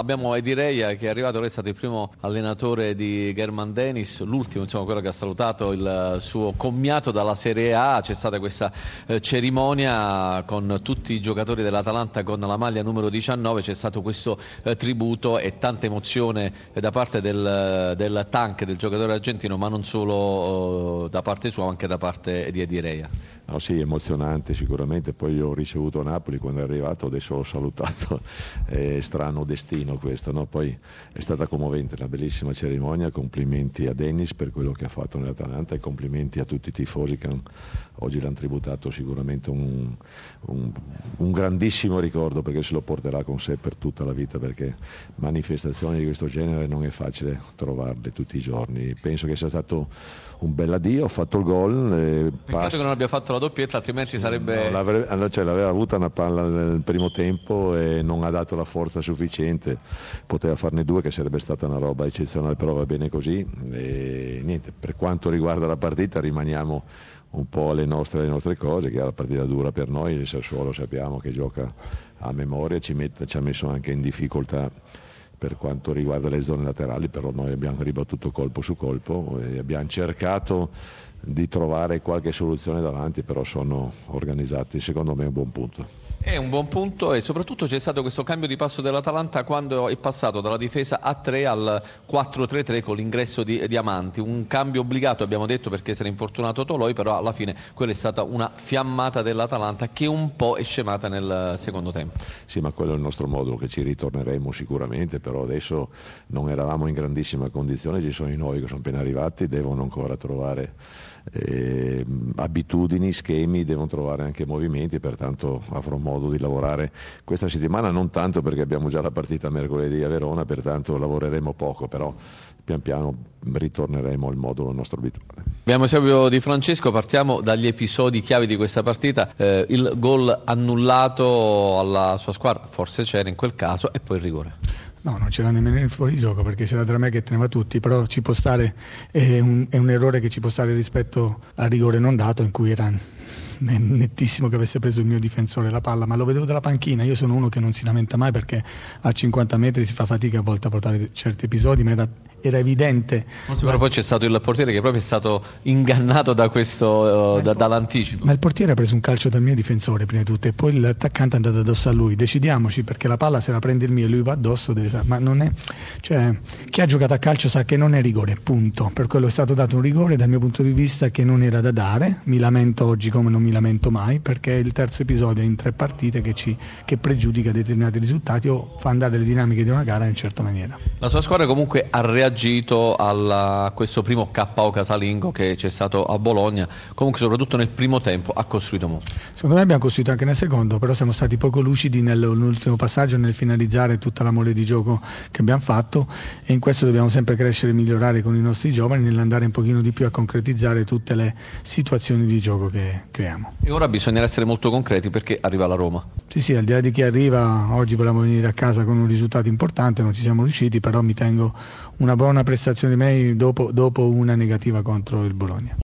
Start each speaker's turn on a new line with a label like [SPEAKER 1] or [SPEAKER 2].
[SPEAKER 1] Abbiamo Edireia che è arrivato, lei è stato il primo allenatore di German Dennis, l'ultimo, insomma, quello che ha salutato il suo commiato dalla Serie A. C'è stata questa eh, cerimonia con tutti i giocatori dell'Atalanta con la maglia numero 19, c'è stato questo eh, tributo e tanta emozione eh, da parte del, del, tank, del giocatore argentino, ma non solo eh, da parte sua, ma anche da parte di Edireia.
[SPEAKER 2] No, sì, emozionante sicuramente, poi ho ricevuto Napoli quando è arrivato, adesso l'ho salutato, è strano destino carino questo, no? poi è stata commovente, una bellissima cerimonia, complimenti a Dennis per quello che ha fatto nell'Atalanta e complimenti a tutti i tifosi che oggi l'hanno tributato sicuramente un, un, un, grandissimo ricordo perché se lo porterà con sé per tutta la vita perché manifestazioni di questo genere non è facile trovarle tutti i giorni. Penso che sia stato un bel addio, ho fatto il gol.
[SPEAKER 1] Eh, Peccato che non abbia fatto la doppietta, altrimenti sarebbe...
[SPEAKER 2] No, cioè, l'aveva avuta una palla nel primo tempo e non ha dato la forza sufficiente poteva farne due che sarebbe stata una roba eccezionale, però va bene così. E niente, per quanto riguarda la partita rimaniamo un po' alle nostre, alle nostre cose, che è la partita dura per noi, il Sassuolo sappiamo che gioca a memoria, ci, mette, ci ha messo anche in difficoltà per quanto riguarda le zone laterali, però noi abbiamo ribattuto colpo su colpo e abbiamo cercato di trovare qualche soluzione davanti, però sono organizzati secondo me un buon punto.
[SPEAKER 1] È un buon punto e soprattutto c'è stato questo cambio di passo dell'Atalanta quando è passato dalla difesa a 3 al 4-3-3 con l'ingresso di Diamanti, un cambio obbligato abbiamo detto perché si era infortunato Toloi, però alla fine quella è stata una fiammata dell'Atalanta che un po' è scemata nel secondo tempo.
[SPEAKER 2] Sì, ma quello è il nostro modulo che ci ritorneremo sicuramente, però adesso non eravamo in grandissima condizione, ci sono i nuovi che sono appena arrivati, devono ancora trovare eh, abitudini, schemi, devono trovare anche movimenti, pertanto avrò modo di lavorare questa settimana, non tanto perché abbiamo già la partita mercoledì a Verona, pertanto lavoreremo poco, però pian piano ritorneremo al modulo nostro abituale.
[SPEAKER 1] Abbiamo esempio di Francesco, partiamo dagli episodi chiavi di questa partita, eh, il gol annullato alla sua squadra, forse c'era in quel caso, e poi il rigore.
[SPEAKER 3] No, non c'era nemmeno il fuorigioco perché c'era Dramè che teneva tutti, però ci può stare, è un, è un errore che ci può stare rispetto al rigore non dato in cui era nettissimo che avesse preso il mio difensore la palla, ma lo vedevo dalla panchina, io sono uno che non si lamenta mai perché a 50 metri si fa fatica a volte a portare certi episodi, ma era, era evidente.
[SPEAKER 1] Però poi c'è stato il portiere che proprio è stato ingannato da questo, uh, da, dall'anticipo.
[SPEAKER 3] Ma il portiere ha preso un calcio dal mio difensore prima di tutto e poi l'attaccante è andato addosso a lui, decidiamoci perché la palla se la prende il mio e lui va addosso, deve, ma non è, cioè, chi ha giocato a calcio sa che non è rigore, punto, per quello è stato dato un rigore dal mio punto di vista che non era da dare, mi lamento oggi come non mi lamento mai perché è il terzo episodio in tre partite che, ci, che pregiudica determinati risultati o fa andare le dinamiche di una gara in certa maniera.
[SPEAKER 1] La sua squadra comunque ha reagito alla, a questo primo KO casalingo che c'è stato a Bologna, comunque soprattutto nel primo tempo ha costruito molto.
[SPEAKER 3] Secondo me abbiamo costruito anche nel secondo, però siamo stati poco lucidi nell'ultimo passaggio nel finalizzare tutta la mole di gioco che abbiamo fatto e in questo dobbiamo sempre crescere e migliorare con i nostri giovani nell'andare un pochino di più a concretizzare tutte le situazioni di gioco che creiamo.
[SPEAKER 1] E ora bisognerà essere molto concreti perché arriva la Roma.
[SPEAKER 3] Sì, sì, al di là di chi arriva, oggi volevamo venire a casa con un risultato importante, non ci siamo riusciti, però mi tengo una buona prestazione di me dopo, dopo una negativa contro il Bologna.